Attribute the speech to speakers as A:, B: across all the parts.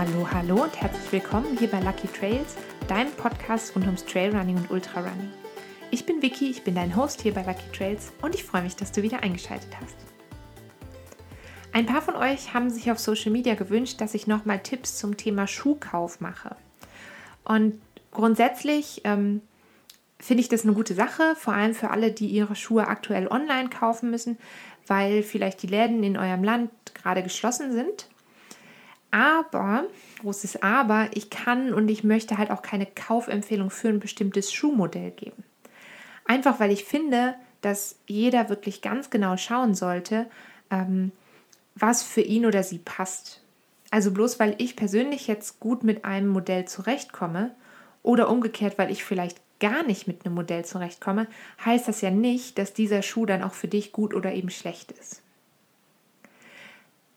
A: Hallo, hallo und herzlich willkommen hier bei Lucky Trails, deinem Podcast rund ums Trailrunning und Ultrarunning. Ich bin Vicky, ich bin dein Host hier bei Lucky Trails und ich freue mich, dass du wieder eingeschaltet hast. Ein paar von euch haben sich auf Social Media gewünscht, dass ich nochmal Tipps zum Thema Schuhkauf mache. Und grundsätzlich ähm, finde ich das eine gute Sache, vor allem für alle, die ihre Schuhe aktuell online kaufen müssen, weil vielleicht die Läden in eurem Land gerade geschlossen sind aber, großes Aber, ich kann und ich möchte halt auch keine Kaufempfehlung für ein bestimmtes Schuhmodell geben. Einfach weil ich finde, dass jeder wirklich ganz genau schauen sollte, ähm, was für ihn oder sie passt. Also bloß weil ich persönlich jetzt gut mit einem Modell zurechtkomme oder umgekehrt, weil ich vielleicht gar nicht mit einem Modell zurechtkomme, heißt das ja nicht, dass dieser Schuh dann auch für dich gut oder eben schlecht ist.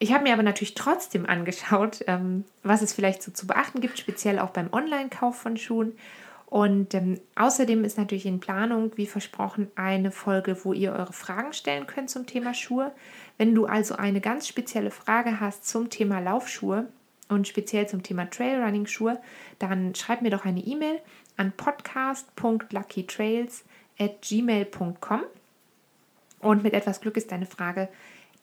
A: Ich habe mir aber natürlich trotzdem angeschaut, ähm, was es vielleicht so zu beachten gibt, speziell auch beim Online-Kauf von Schuhen. Und ähm, außerdem ist natürlich in Planung, wie versprochen, eine Folge, wo ihr eure Fragen stellen könnt zum Thema Schuhe. Wenn du also eine ganz spezielle Frage hast zum Thema Laufschuhe und speziell zum Thema Trailrunning-Schuhe, dann schreib mir doch eine E-Mail an podcast.luckytrails at gmail.com und mit etwas Glück ist deine Frage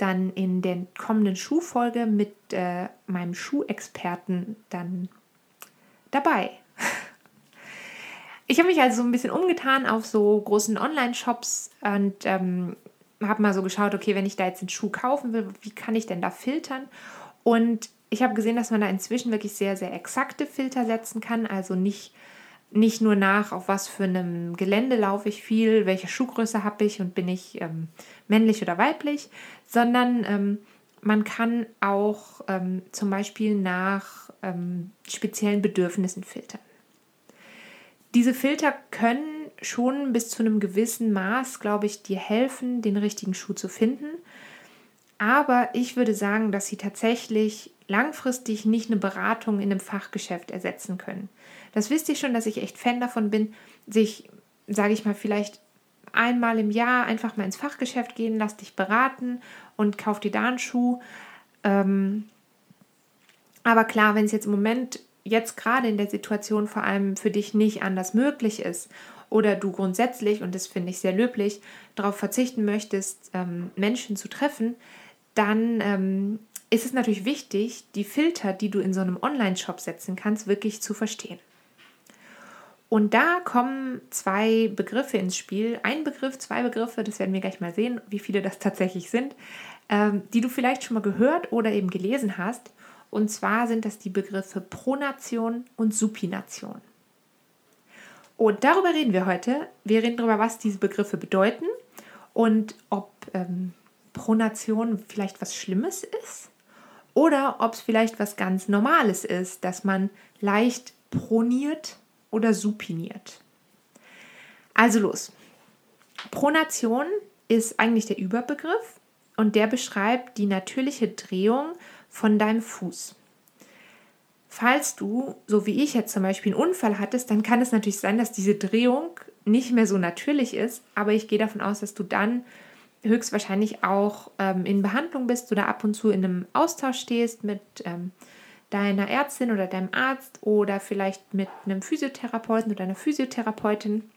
A: dann in der kommenden Schuhfolge mit äh, meinem Schuhexperten dann dabei. Ich habe mich also so ein bisschen umgetan auf so großen Online-Shops und ähm, habe mal so geschaut, okay, wenn ich da jetzt einen Schuh kaufen will, wie kann ich denn da filtern? Und ich habe gesehen, dass man da inzwischen wirklich sehr, sehr exakte Filter setzen kann, also nicht nicht nur nach, auf was für einem Gelände laufe ich viel, welche Schuhgröße habe ich und bin ich ähm, männlich oder weiblich, sondern ähm, man kann auch ähm, zum Beispiel nach ähm, speziellen Bedürfnissen filtern. Diese Filter können schon bis zu einem gewissen Maß, glaube ich, dir helfen, den richtigen Schuh zu finden. Aber ich würde sagen, dass sie tatsächlich langfristig nicht eine Beratung in einem Fachgeschäft ersetzen können. Das wisst ihr schon, dass ich echt Fan davon bin, sich, sage ich mal, vielleicht einmal im Jahr einfach mal ins Fachgeschäft gehen, lass dich beraten und kauf dir da einen Schuh. Ähm, aber klar, wenn es jetzt im Moment, jetzt gerade in der Situation vor allem für dich nicht anders möglich ist oder du grundsätzlich, und das finde ich sehr löblich, darauf verzichten möchtest, ähm, Menschen zu treffen, dann ähm, ist es natürlich wichtig, die Filter, die du in so einem Online-Shop setzen kannst, wirklich zu verstehen. Und da kommen zwei Begriffe ins Spiel. Ein Begriff, zwei Begriffe, das werden wir gleich mal sehen, wie viele das tatsächlich sind, ähm, die du vielleicht schon mal gehört oder eben gelesen hast. Und zwar sind das die Begriffe Pronation und Supination. Und darüber reden wir heute. Wir reden darüber, was diese Begriffe bedeuten und ob ähm, Pronation vielleicht was Schlimmes ist oder ob es vielleicht was ganz Normales ist, dass man leicht proniert oder supiniert. Also los. Pronation ist eigentlich der Überbegriff und der beschreibt die natürliche Drehung von deinem Fuß. Falls du, so wie ich jetzt zum Beispiel, einen Unfall hattest, dann kann es natürlich sein, dass diese Drehung nicht mehr so natürlich ist, aber ich gehe davon aus, dass du dann höchstwahrscheinlich auch ähm, in Behandlung bist oder ab und zu in einem Austausch stehst mit ähm, deiner Ärztin oder deinem Arzt oder vielleicht mit einem Physiotherapeuten oder einer Physiotherapeutin.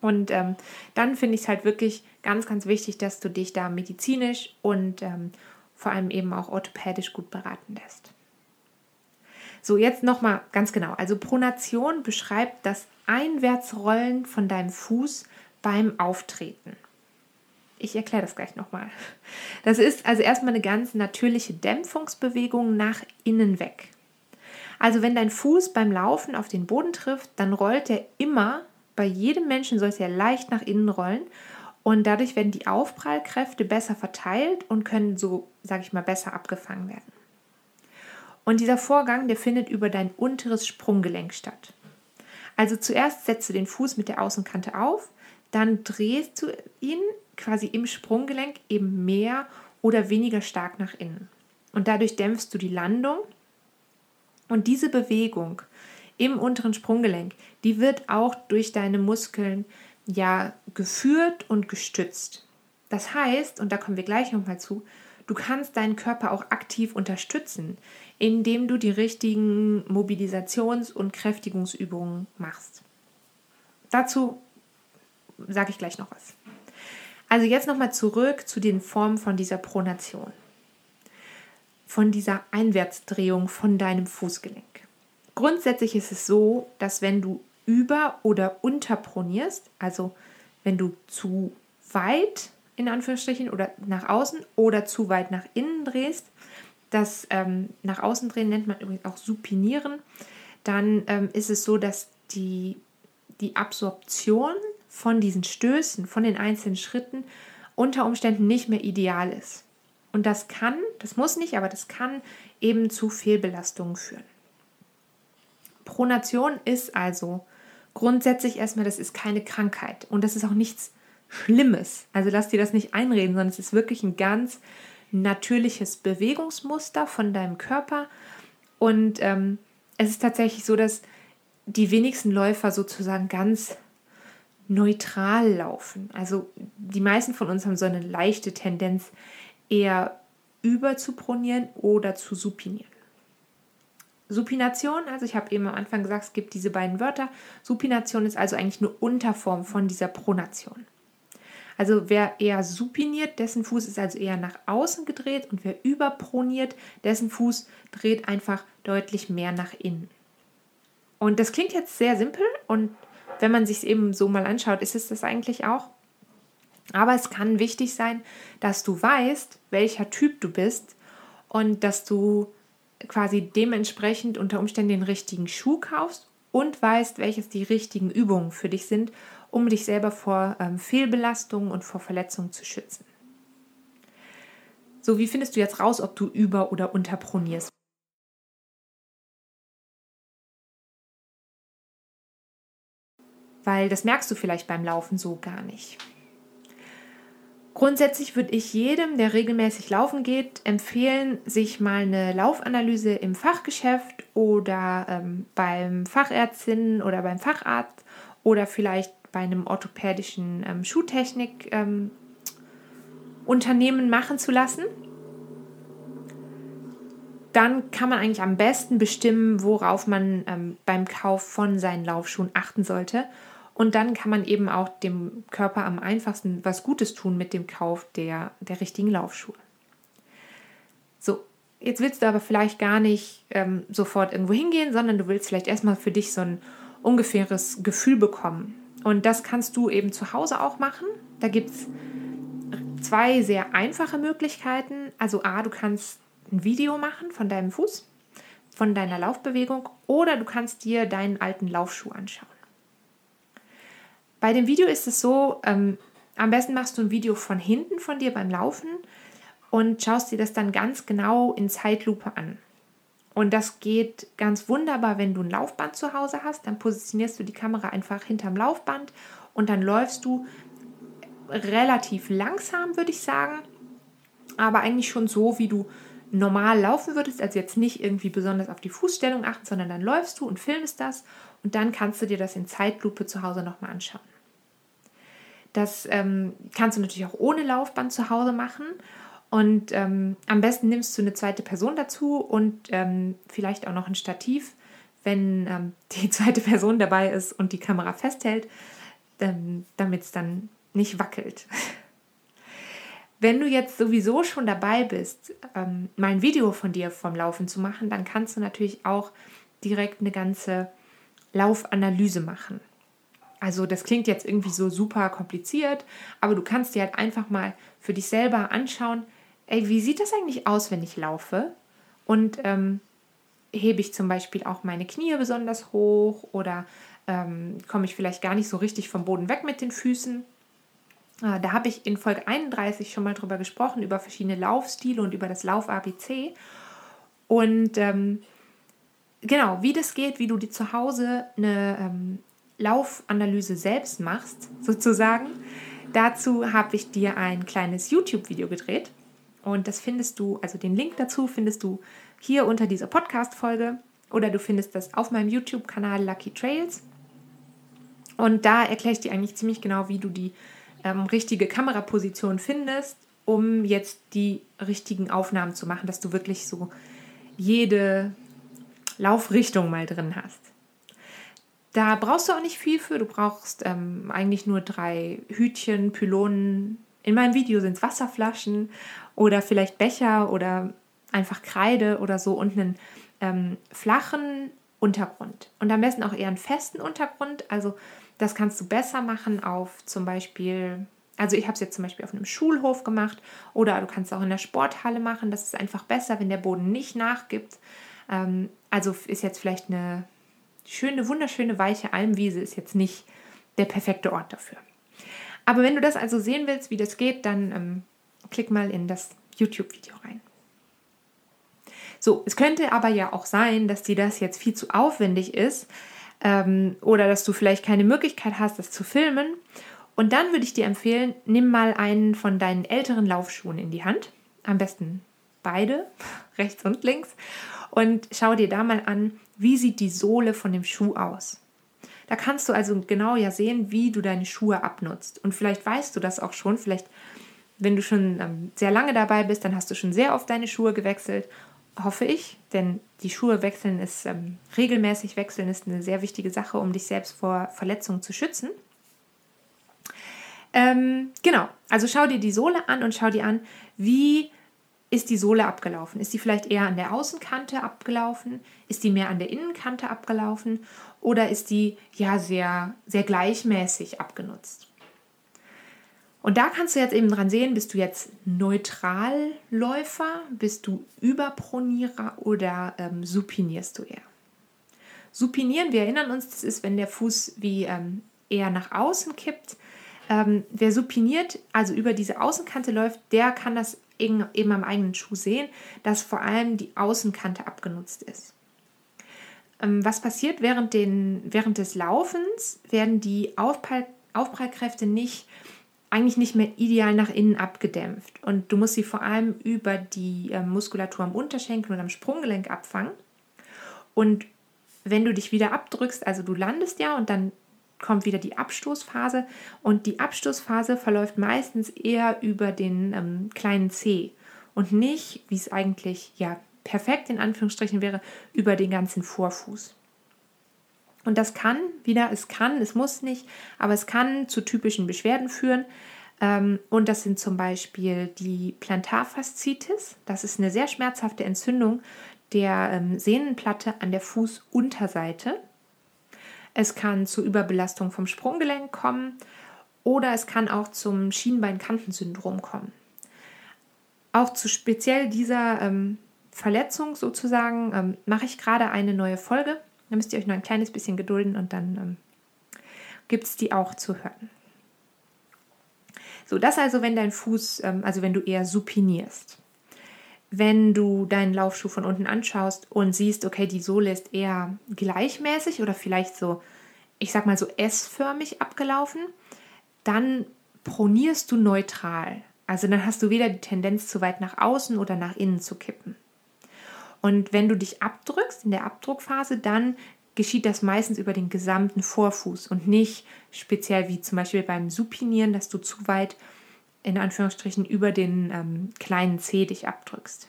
A: Und ähm, dann finde ich es halt wirklich ganz, ganz wichtig, dass du dich da medizinisch und ähm, vor allem eben auch orthopädisch gut beraten lässt. So, jetzt nochmal ganz genau. Also Pronation beschreibt das Einwärtsrollen von deinem Fuß beim Auftreten. Ich erkläre das gleich nochmal. Das ist also erstmal eine ganz natürliche Dämpfungsbewegung nach innen weg. Also wenn dein Fuß beim Laufen auf den Boden trifft, dann rollt er immer, bei jedem Menschen soll es ja leicht nach innen rollen und dadurch werden die Aufprallkräfte besser verteilt und können so, sage ich mal, besser abgefangen werden. Und dieser Vorgang, der findet über dein unteres Sprunggelenk statt. Also zuerst setzt du den Fuß mit der Außenkante auf, dann drehst du ihn quasi im Sprunggelenk eben mehr oder weniger stark nach innen. Und dadurch dämpfst du die Landung. Und diese Bewegung im unteren Sprunggelenk, die wird auch durch deine Muskeln ja geführt und gestützt. Das heißt, und da kommen wir gleich nochmal zu, du kannst deinen Körper auch aktiv unterstützen, indem du die richtigen Mobilisations- und Kräftigungsübungen machst. Dazu sage ich gleich noch was. Also jetzt nochmal zurück zu den Formen von dieser Pronation. Von dieser Einwärtsdrehung von deinem Fußgelenk. Grundsätzlich ist es so, dass wenn du über- oder unterpronierst, also wenn du zu weit in Anführungsstrichen oder nach außen oder zu weit nach innen drehst, das ähm, nach außen drehen nennt man übrigens auch supinieren, dann ähm, ist es so, dass die, die Absorption von diesen Stößen, von den einzelnen Schritten unter Umständen nicht mehr ideal ist. Und das kann, das muss nicht, aber das kann eben zu Fehlbelastungen führen. Pronation ist also grundsätzlich erstmal, das ist keine Krankheit und das ist auch nichts Schlimmes. Also lass dir das nicht einreden, sondern es ist wirklich ein ganz natürliches Bewegungsmuster von deinem Körper. Und ähm, es ist tatsächlich so, dass die wenigsten Läufer sozusagen ganz neutral laufen. Also die meisten von uns haben so eine leichte Tendenz, eher über zu pronieren oder zu supinieren. Supination, also ich habe eben am Anfang gesagt, es gibt diese beiden Wörter. Supination ist also eigentlich eine Unterform von dieser Pronation. Also wer eher supiniert, dessen Fuß ist also eher nach außen gedreht und wer überproniert, dessen Fuß dreht einfach deutlich mehr nach innen. Und das klingt jetzt sehr simpel und wenn man sich es eben so mal anschaut, ist es das eigentlich auch. Aber es kann wichtig sein, dass du weißt, welcher Typ du bist und dass du quasi dementsprechend unter Umständen den richtigen Schuh kaufst und weißt, welches die richtigen Übungen für dich sind, um dich selber vor ähm, Fehlbelastungen und vor Verletzungen zu schützen. So, wie findest du jetzt raus, ob du über- oder unterpronierst? Weil das merkst du vielleicht beim Laufen so gar nicht. Grundsätzlich würde ich jedem, der regelmäßig laufen geht, empfehlen, sich mal eine Laufanalyse im Fachgeschäft oder ähm, beim Fachärztin oder beim Facharzt oder vielleicht bei einem orthopädischen ähm, Schuhtechnik-Unternehmen ähm, machen zu lassen. Dann kann man eigentlich am besten bestimmen, worauf man ähm, beim Kauf von seinen Laufschuhen achten sollte. Und dann kann man eben auch dem Körper am einfachsten was Gutes tun mit dem Kauf der, der richtigen Laufschuhe. So, jetzt willst du aber vielleicht gar nicht ähm, sofort irgendwo hingehen, sondern du willst vielleicht erstmal für dich so ein ungefähres Gefühl bekommen. Und das kannst du eben zu Hause auch machen. Da gibt es zwei sehr einfache Möglichkeiten. Also A, du kannst ein Video machen von deinem Fuß, von deiner Laufbewegung oder du kannst dir deinen alten Laufschuh anschauen. Bei dem Video ist es so, ähm, am besten machst du ein Video von hinten von dir beim Laufen und schaust dir das dann ganz genau in Zeitlupe an. Und das geht ganz wunderbar, wenn du ein Laufband zu Hause hast. Dann positionierst du die Kamera einfach hinterm Laufband und dann läufst du relativ langsam, würde ich sagen. Aber eigentlich schon so, wie du normal laufen würdest. Also jetzt nicht irgendwie besonders auf die Fußstellung achten, sondern dann läufst du und filmst das und dann kannst du dir das in Zeitlupe zu Hause nochmal anschauen. Das ähm, kannst du natürlich auch ohne Laufband zu Hause machen. Und ähm, am besten nimmst du eine zweite Person dazu und ähm, vielleicht auch noch ein Stativ, wenn ähm, die zweite Person dabei ist und die Kamera festhält, ähm, damit es dann nicht wackelt. Wenn du jetzt sowieso schon dabei bist, ähm, mal ein Video von dir vom Laufen zu machen, dann kannst du natürlich auch direkt eine ganze Laufanalyse machen. Also das klingt jetzt irgendwie so super kompliziert, aber du kannst dir halt einfach mal für dich selber anschauen, ey, wie sieht das eigentlich aus, wenn ich laufe? Und ähm, hebe ich zum Beispiel auch meine Knie besonders hoch oder ähm, komme ich vielleicht gar nicht so richtig vom Boden weg mit den Füßen? Äh, da habe ich in Folge 31 schon mal drüber gesprochen, über verschiedene Laufstile und über das Lauf-ABC. Und ähm, genau, wie das geht, wie du dir zu Hause eine ähm, Laufanalyse selbst machst, sozusagen. Dazu habe ich dir ein kleines YouTube-Video gedreht. Und das findest du, also den Link dazu findest du hier unter dieser Podcast-Folge oder du findest das auf meinem YouTube-Kanal Lucky Trails. Und da erkläre ich dir eigentlich ziemlich genau, wie du die ähm, richtige Kameraposition findest, um jetzt die richtigen Aufnahmen zu machen, dass du wirklich so jede Laufrichtung mal drin hast. Da brauchst du auch nicht viel für. Du brauchst ähm, eigentlich nur drei Hütchen, Pylonen. In meinem Video sind es Wasserflaschen oder vielleicht Becher oder einfach Kreide oder so und einen ähm, flachen Untergrund. Und am besten auch eher einen festen Untergrund. Also das kannst du besser machen auf zum Beispiel, also ich habe es jetzt zum Beispiel auf einem Schulhof gemacht oder du kannst es auch in der Sporthalle machen. Das ist einfach besser, wenn der Boden nicht nachgibt. Ähm, also ist jetzt vielleicht eine schöne, wunderschöne, weiche Almwiese ist jetzt nicht der perfekte Ort dafür. Aber wenn du das also sehen willst, wie das geht, dann ähm, klick mal in das YouTube-Video rein. So, es könnte aber ja auch sein, dass dir das jetzt viel zu aufwendig ist ähm, oder dass du vielleicht keine Möglichkeit hast, das zu filmen. Und dann würde ich dir empfehlen, nimm mal einen von deinen älteren Laufschuhen in die Hand. Am besten beide, rechts und links. Und schau dir da mal an, wie sieht die Sohle von dem Schuh aus. Da kannst du also genau ja sehen, wie du deine Schuhe abnutzt. Und vielleicht weißt du das auch schon. Vielleicht, wenn du schon ähm, sehr lange dabei bist, dann hast du schon sehr oft deine Schuhe gewechselt. Hoffe ich, denn die Schuhe wechseln ist ähm, regelmäßig wechseln ist eine sehr wichtige Sache, um dich selbst vor Verletzungen zu schützen. Ähm, genau, also schau dir die Sohle an und schau dir an, wie ist die Sohle abgelaufen? Ist die vielleicht eher an der Außenkante abgelaufen? Ist die mehr an der Innenkante abgelaufen? Oder ist die ja sehr, sehr gleichmäßig abgenutzt? Und da kannst du jetzt eben dran sehen, bist du jetzt Neutralläufer, bist du Überpronierer oder ähm, supinierst du eher? Supinieren, wir erinnern uns, das ist, wenn der Fuß wie ähm, eher nach außen kippt. Ähm, wer supiniert, also über diese Außenkante läuft, der kann das eben am eigenen Schuh sehen, dass vor allem die Außenkante abgenutzt ist. Ähm, was passiert während, den, während des Laufens? Werden die Aufprall, Aufprallkräfte nicht, eigentlich nicht mehr ideal nach innen abgedämpft. Und du musst sie vor allem über die äh, Muskulatur am Unterschenkel und am Sprunggelenk abfangen. Und wenn du dich wieder abdrückst, also du landest ja und dann kommt wieder die Abstoßphase und die Abstoßphase verläuft meistens eher über den ähm, kleinen C und nicht, wie es eigentlich ja perfekt in Anführungsstrichen wäre, über den ganzen Vorfuß. Und das kann wieder, es kann, es muss nicht, aber es kann zu typischen Beschwerden führen. Ähm, und das sind zum Beispiel die Plantarfaszitis. Das ist eine sehr schmerzhafte Entzündung der ähm, Sehnenplatte an der Fußunterseite. Es kann zu Überbelastung vom Sprunggelenk kommen oder es kann auch zum Schienbeinkantensyndrom kommen. Auch zu speziell dieser ähm, Verletzung sozusagen mache ich gerade eine neue Folge. Da müsst ihr euch noch ein kleines bisschen gedulden und dann ähm, gibt es die auch zu hören. So, das also, wenn dein Fuß, ähm, also wenn du eher supinierst wenn du deinen Laufschuh von unten anschaust und siehst, okay, die Sohle ist eher gleichmäßig oder vielleicht so, ich sag mal so S-förmig abgelaufen, dann pronierst du neutral. Also dann hast du weder die Tendenz zu weit nach außen oder nach innen zu kippen. Und wenn du dich abdrückst in der Abdruckphase, dann geschieht das meistens über den gesamten Vorfuß und nicht speziell wie zum Beispiel beim Supinieren, dass du zu weit in Anführungsstrichen über den ähm, kleinen Zeh dich abdrückst.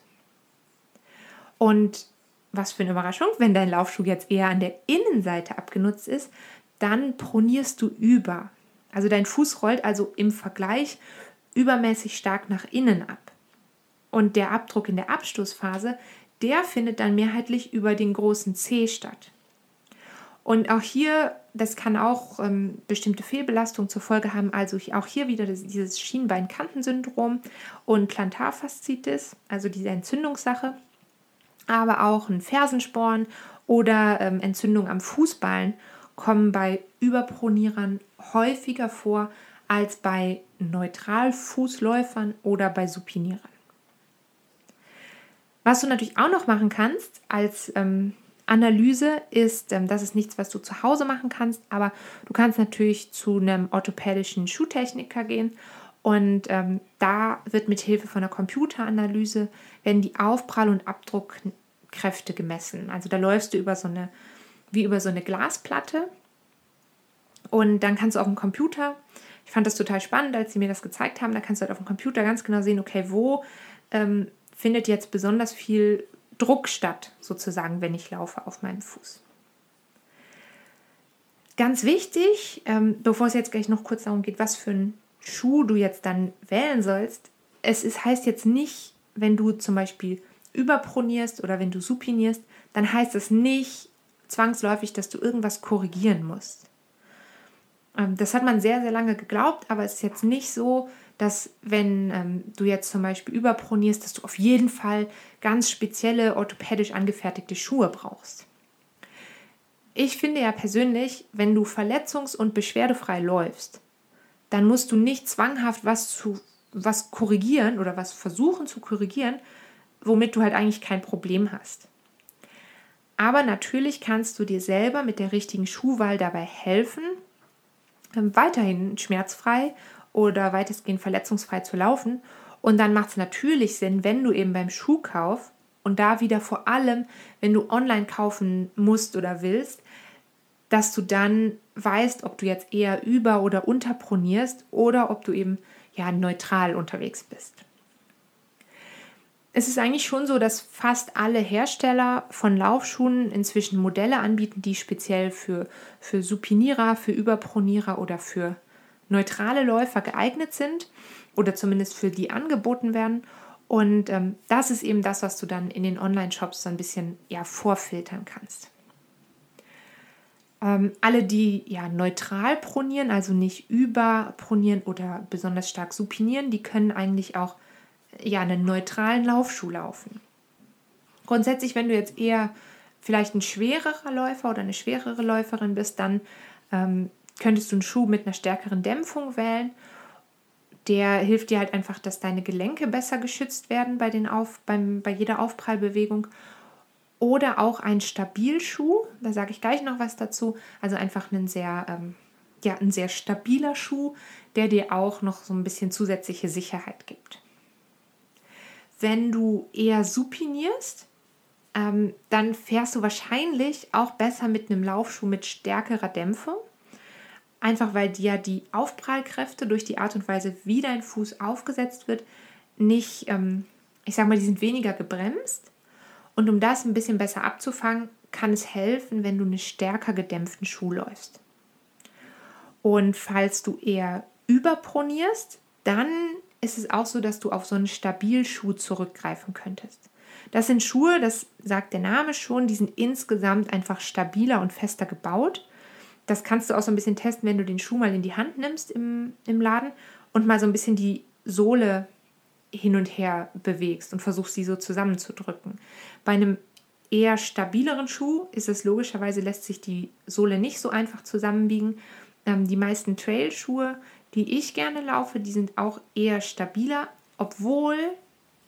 A: Und was für eine Überraschung, wenn dein Laufschuh jetzt eher an der Innenseite abgenutzt ist, dann pronierst du über. Also dein Fuß rollt also im Vergleich übermäßig stark nach innen ab. Und der Abdruck in der Abstoßphase, der findet dann mehrheitlich über den großen Zeh statt. Und auch hier, das kann auch ähm, bestimmte Fehlbelastungen zur Folge haben. Also auch hier wieder das, dieses Schienbeinkantensyndrom und Plantarfaszitis, also diese Entzündungssache. Aber auch ein Fersensporn oder ähm, Entzündung am Fußballen kommen bei Überpronierern häufiger vor als bei Neutralfußläufern oder bei Supinierern. Was du natürlich auch noch machen kannst als ähm, Analyse ist, ähm, das ist nichts, was du zu Hause machen kannst, aber du kannst natürlich zu einem orthopädischen Schuhtechniker gehen und ähm, da wird mit Hilfe von einer Computeranalyse werden die Aufprall- und Abdruckkräfte gemessen. Also da läufst du über so eine wie über so eine Glasplatte und dann kannst du auf dem Computer ich fand das total spannend, als sie mir das gezeigt haben. Da kannst du halt auf dem Computer ganz genau sehen, okay, wo ähm, findet jetzt besonders viel Druck statt, sozusagen, wenn ich laufe auf meinem Fuß. Ganz wichtig, ähm, bevor es jetzt gleich noch kurz darum geht, was für einen Schuh du jetzt dann wählen sollst, es ist, heißt jetzt nicht, wenn du zum Beispiel überpronierst oder wenn du supinierst, dann heißt es nicht zwangsläufig, dass du irgendwas korrigieren musst. Ähm, das hat man sehr, sehr lange geglaubt, aber es ist jetzt nicht so, dass wenn ähm, du jetzt zum Beispiel überpronierst, dass du auf jeden Fall ganz spezielle orthopädisch angefertigte Schuhe brauchst. Ich finde ja persönlich, wenn du verletzungs- und beschwerdefrei läufst, dann musst du nicht zwanghaft was zu was korrigieren oder was versuchen zu korrigieren, womit du halt eigentlich kein Problem hast. Aber natürlich kannst du dir selber mit der richtigen Schuhwahl dabei helfen, ähm, weiterhin schmerzfrei oder weitestgehend verletzungsfrei zu laufen. Und dann macht es natürlich Sinn, wenn du eben beim Schuhkauf und da wieder vor allem, wenn du online kaufen musst oder willst, dass du dann weißt, ob du jetzt eher über- oder unterpronierst oder ob du eben ja neutral unterwegs bist. Es ist eigentlich schon so, dass fast alle Hersteller von Laufschuhen inzwischen Modelle anbieten, die speziell für, für Supinierer, für Überpronierer oder für neutrale Läufer geeignet sind oder zumindest für die angeboten werden. Und ähm, das ist eben das, was du dann in den Online-Shops so ein bisschen ja, vorfiltern kannst. Ähm, alle, die ja neutral pronieren, also nicht überpronieren oder besonders stark supinieren, die können eigentlich auch ja einen neutralen Laufschuh laufen. Grundsätzlich, wenn du jetzt eher vielleicht ein schwererer Läufer oder eine schwerere Läuferin bist, dann ähm, könntest du einen Schuh mit einer stärkeren Dämpfung wählen. Der hilft dir halt einfach, dass deine Gelenke besser geschützt werden bei, den Auf, beim, bei jeder Aufprallbewegung oder auch ein Stabilschuh. Da sage ich gleich noch was dazu. Also einfach ein sehr, ähm, ja, ein sehr stabiler Schuh, der dir auch noch so ein bisschen zusätzliche Sicherheit gibt. Wenn du eher supinierst, ähm, dann fährst du wahrscheinlich auch besser mit einem Laufschuh mit stärkerer Dämpfung. Einfach weil dir die Aufprallkräfte durch die Art und Weise, wie dein Fuß aufgesetzt wird, nicht, ähm, ich sag mal, die sind weniger gebremst und um das ein bisschen besser abzufangen, kann es helfen, wenn du einen stärker gedämpften Schuh läufst. Und falls du eher überpronierst, dann ist es auch so, dass du auf so einen Stabilschuh zurückgreifen könntest. Das sind Schuhe, das sagt der Name schon, die sind insgesamt einfach stabiler und fester gebaut. Das kannst du auch so ein bisschen testen, wenn du den Schuh mal in die Hand nimmst im, im Laden und mal so ein bisschen die Sohle hin und her bewegst und versuchst, sie so zusammenzudrücken. Bei einem eher stabileren Schuh ist es logischerweise, lässt sich die Sohle nicht so einfach zusammenbiegen. Ähm, die meisten Trail-Schuhe, die ich gerne laufe, die sind auch eher stabiler, obwohl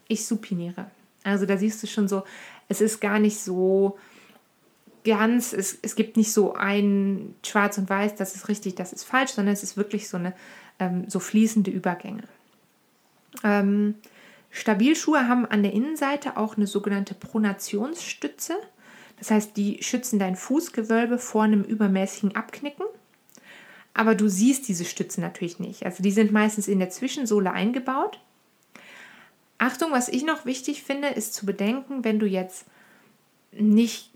A: ich supiniere. Also da siehst du schon so, es ist gar nicht so ganz, es, es gibt nicht so ein Schwarz und Weiß, das ist richtig, das ist falsch, sondern es ist wirklich so eine ähm, so fließende Übergänge. Ähm, Stabilschuhe haben an der Innenseite auch eine sogenannte Pronationsstütze. Das heißt, die schützen dein Fußgewölbe vor einem übermäßigen Abknicken. Aber du siehst diese Stützen natürlich nicht. Also die sind meistens in der Zwischensohle eingebaut. Achtung, was ich noch wichtig finde, ist zu bedenken, wenn du jetzt nicht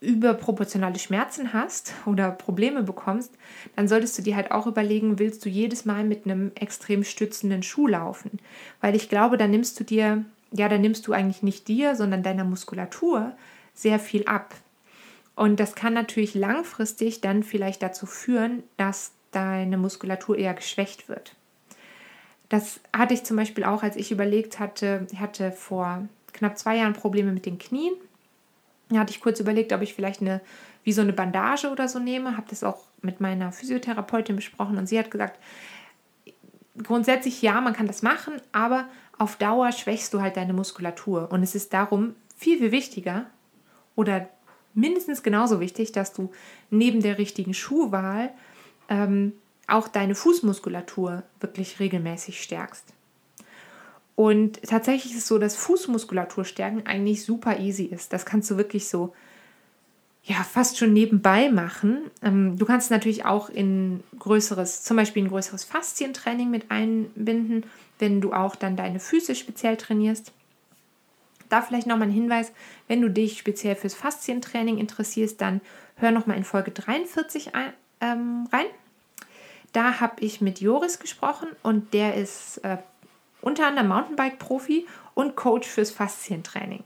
A: überproportionale Schmerzen hast oder Probleme bekommst, dann solltest du dir halt auch überlegen, willst du jedes Mal mit einem extrem stützenden Schuh laufen? Weil ich glaube, da nimmst du dir, ja, da nimmst du eigentlich nicht dir, sondern deiner Muskulatur sehr viel ab. Und das kann natürlich langfristig dann vielleicht dazu führen, dass deine Muskulatur eher geschwächt wird. Das hatte ich zum Beispiel auch, als ich überlegt hatte, ich hatte vor knapp zwei Jahren Probleme mit den Knien hatte ich kurz überlegt, ob ich vielleicht eine, wie so eine Bandage oder so nehme. Habe das auch mit meiner Physiotherapeutin besprochen und sie hat gesagt, grundsätzlich ja, man kann das machen, aber auf Dauer schwächst du halt deine Muskulatur. Und es ist darum viel, viel wichtiger oder mindestens genauso wichtig, dass du neben der richtigen Schuhwahl ähm, auch deine Fußmuskulatur wirklich regelmäßig stärkst. Und tatsächlich ist es so, dass Fußmuskulatur stärken eigentlich super easy ist. Das kannst du wirklich so, ja, fast schon nebenbei machen. Ähm, du kannst natürlich auch in größeres, zum Beispiel ein größeres Faszientraining mit einbinden, wenn du auch dann deine Füße speziell trainierst. Da vielleicht nochmal ein Hinweis, wenn du dich speziell fürs Faszientraining interessierst, dann hör nochmal in Folge 43 ein, ähm, rein. Da habe ich mit Joris gesprochen und der ist äh, unter anderem Mountainbike-Profi und Coach fürs Faszientraining.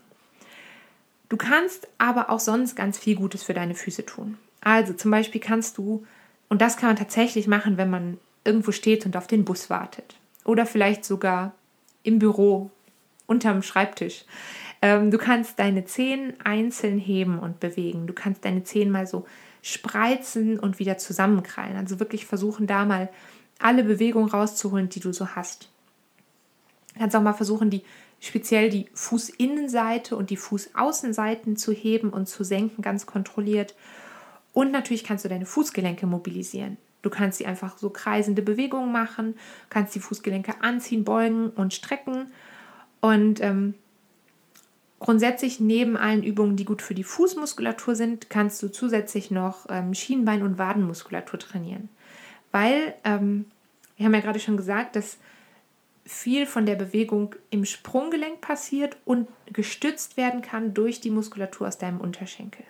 A: Du kannst aber auch sonst ganz viel Gutes für deine Füße tun. Also zum Beispiel kannst du, und das kann man tatsächlich machen, wenn man irgendwo steht und auf den Bus wartet. Oder vielleicht sogar im Büro, unterm Schreibtisch. Ähm, du kannst deine Zehen einzeln heben und bewegen. Du kannst deine Zehen mal so spreizen und wieder zusammenkrallen. Also wirklich versuchen, da mal alle Bewegungen rauszuholen, die du so hast. Kannst auch mal versuchen, die speziell die Fußinnenseite und die Fußaußenseiten zu heben und zu senken, ganz kontrolliert. Und natürlich kannst du deine Fußgelenke mobilisieren. Du kannst sie einfach so kreisende Bewegungen machen, kannst die Fußgelenke anziehen, beugen und strecken. Und ähm, grundsätzlich neben allen Übungen, die gut für die Fußmuskulatur sind, kannst du zusätzlich noch ähm, Schienbein- und Wadenmuskulatur trainieren. Weil, ähm, wir haben ja gerade schon gesagt, dass viel von der Bewegung im Sprunggelenk passiert und gestützt werden kann durch die Muskulatur aus deinem Unterschenkel.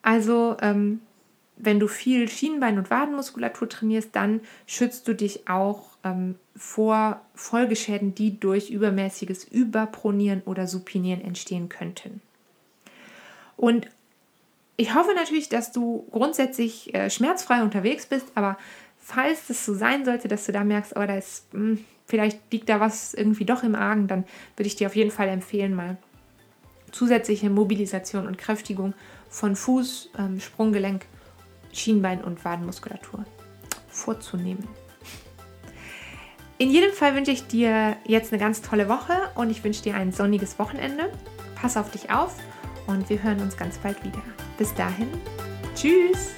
A: Also, ähm, wenn du viel Schienbein- und Wadenmuskulatur trainierst, dann schützt du dich auch ähm, vor Folgeschäden, die durch übermäßiges Überpronieren oder Supinieren entstehen könnten. Und ich hoffe natürlich, dass du grundsätzlich äh, schmerzfrei unterwegs bist, aber falls es so sein sollte, dass du da merkst, oh, da ist mh, hm, vielleicht liegt da was irgendwie doch im Argen, dann würde ich dir auf jeden Fall empfehlen, mal zusätzliche Mobilisation und Kräftigung von Fuß, ähm, Sprunggelenk, Schienbein und Wadenmuskulatur vorzunehmen. In jedem Fall wünsche ich dir jetzt eine ganz tolle Woche und ich wünsche dir ein sonniges Wochenende. Pass auf dich auf und wir hören uns ganz bald wieder. Bis dahin, tschüss!